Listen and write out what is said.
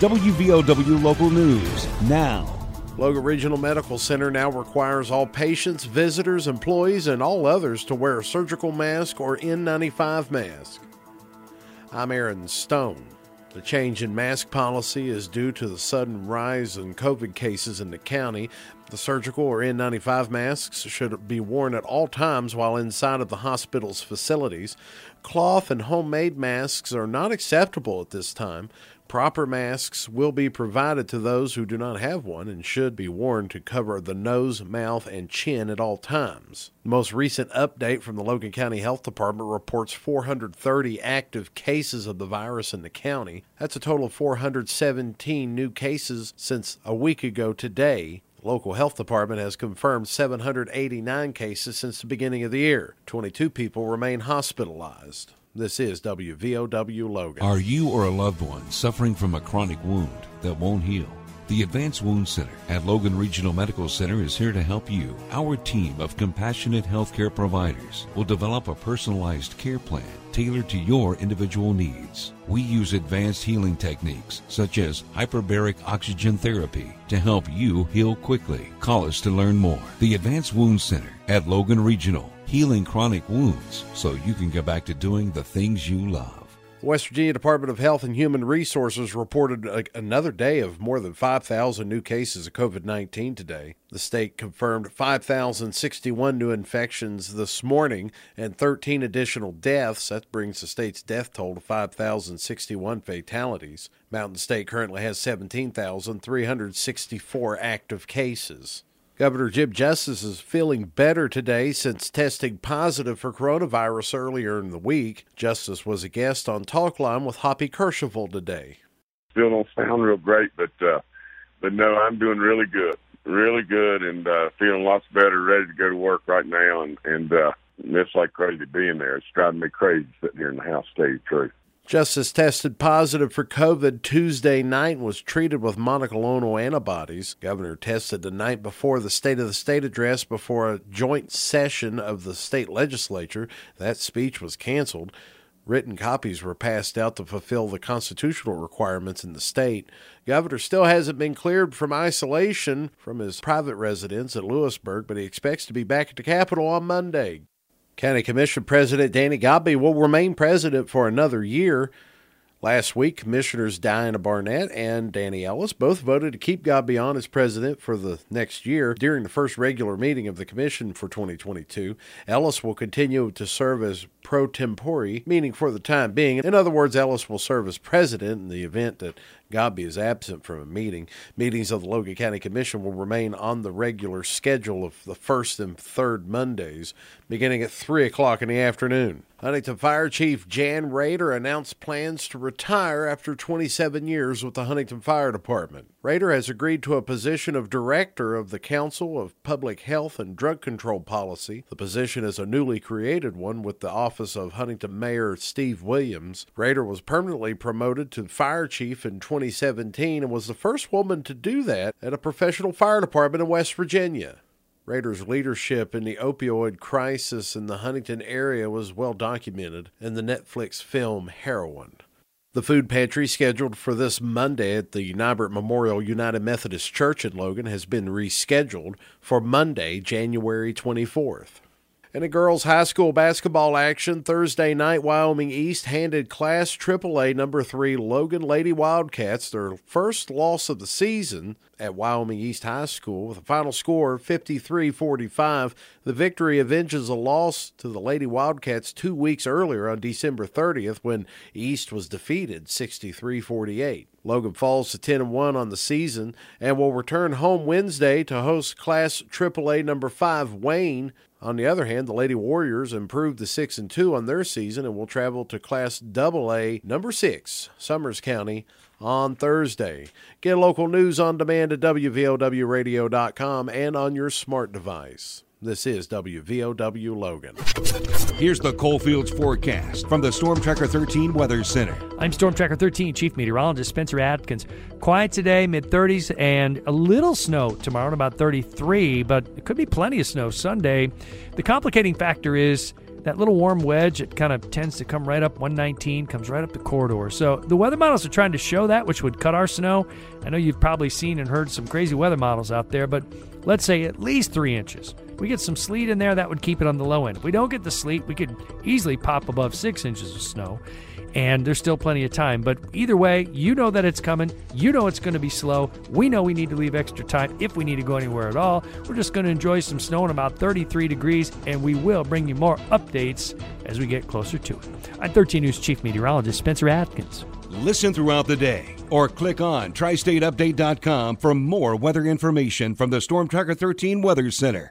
WVOW Local News now. Logan Regional Medical Center now requires all patients, visitors, employees, and all others to wear a surgical mask or N95 mask. I'm Aaron Stone. The change in mask policy is due to the sudden rise in COVID cases in the county. The surgical or N95 masks should be worn at all times while inside of the hospital's facilities. Cloth and homemade masks are not acceptable at this time. Proper masks will be provided to those who do not have one and should be worn to cover the nose, mouth, and chin at all times. The most recent update from the Logan County Health Department reports 430 active cases of the virus in the county. That's a total of 417 new cases since a week ago today. Local health department has confirmed 789 cases since the beginning of the year. 22 people remain hospitalized. This is WVOW Logan. Are you or a loved one suffering from a chronic wound that won't heal? The Advanced Wound Center at Logan Regional Medical Center is here to help you. Our team of compassionate healthcare providers will develop a personalized care plan tailored to your individual needs. We use advanced healing techniques such as hyperbaric oxygen therapy to help you heal quickly. Call us to learn more. The Advanced Wound Center at Logan Regional healing chronic wounds so you can get back to doing the things you love. The West Virginia Department of Health and Human Resources reported a, another day of more than 5,000 new cases of COVID 19 today. The state confirmed 5,061 new infections this morning and 13 additional deaths. That brings the state's death toll to 5,061 fatalities. Mountain State currently has 17,364 active cases. Governor Jim Justice is feeling better today since testing positive for coronavirus earlier in the week. Justice was a guest on Talkline with Hoppy Kercheval today. Still don't sound real great, but uh, but no, I'm doing really good, really good, and uh, feeling lots better, ready to go to work right now, and and uh, it's like crazy being there. It's driving me crazy sitting here in the house. To tell you the truth. Justice tested positive for COVID Tuesday night and was treated with monoclonal antibodies. Governor tested the night before the State of the State address before a joint session of the state legislature. That speech was canceled. Written copies were passed out to fulfill the constitutional requirements in the state. Governor still hasn't been cleared from isolation from his private residence at Lewisburg, but he expects to be back at the Capitol on Monday. County Commission President Danny Godbey will remain president for another year. Last week, Commissioners Diana Barnett and Danny Ellis both voted to keep Godbey on as president for the next year. During the first regular meeting of the Commission for 2022, Ellis will continue to serve as pro tempore, meaning for the time being. In other words, Ellis will serve as president in the event that Godbey is absent from a meeting. Meetings of the Logan County Commission will remain on the regular schedule of the first and third Mondays, beginning at 3 o'clock in the afternoon. Huntington Fire Chief Jan Rader announced plans to retire after 27 years with the Huntington Fire Department. Rader has agreed to a position of Director of the Council of Public Health and Drug Control Policy. The position is a newly created one with the office of Huntington Mayor Steve Williams. Rader was permanently promoted to Fire Chief in 2017 and was the first woman to do that at a professional fire department in West Virginia. Rader's leadership in the opioid crisis in the Huntington area was well documented in the Netflix film Heroin. The food pantry scheduled for this Monday at the Nighbert Memorial United Methodist Church in Logan has been rescheduled for Monday, January 24th. In a girls' high school basketball action, Thursday night, Wyoming East handed Class AAA number three Logan Lady Wildcats their first loss of the season at Wyoming East High School with a final score of 53 45. The victory avenges a loss to the Lady Wildcats two weeks earlier on December 30th when East was defeated 63 48. Logan falls to 10 1 on the season and will return home Wednesday to host Class AAA number 5 Wayne on the other hand, the Lady Warriors improved to 6 and 2 on their season and will travel to Class AA number 6, Summers County on Thursday. Get local news on demand at WVOWradio.com and on your smart device. This is WVOW Logan. Here's the Coalfields forecast from the Storm Tracker 13 Weather Center. I'm Storm Tracker 13 Chief Meteorologist Spencer Adkins. Quiet today, mid 30s, and a little snow tomorrow, about 33, but it could be plenty of snow Sunday. The complicating factor is that little warm wedge, it kind of tends to come right up 119, comes right up the corridor. So the weather models are trying to show that, which would cut our snow. I know you've probably seen and heard some crazy weather models out there, but let's say at least three inches. we get some sleet in there, that would keep it on the low end. If we don't get the sleet, we could easily pop above six inches of snow and there's still plenty of time. But either way, you know that it's coming. You know it's going to be slow. We know we need to leave extra time if we need to go anywhere at all. We're just going to enjoy some snow in about 33 degrees, and we will bring you more updates as we get closer to it. I'm 13 News Chief Meteorologist Spencer Adkins. Listen throughout the day or click on tristateupdate.com for more weather information from the Storm Tracker 13 Weather Center.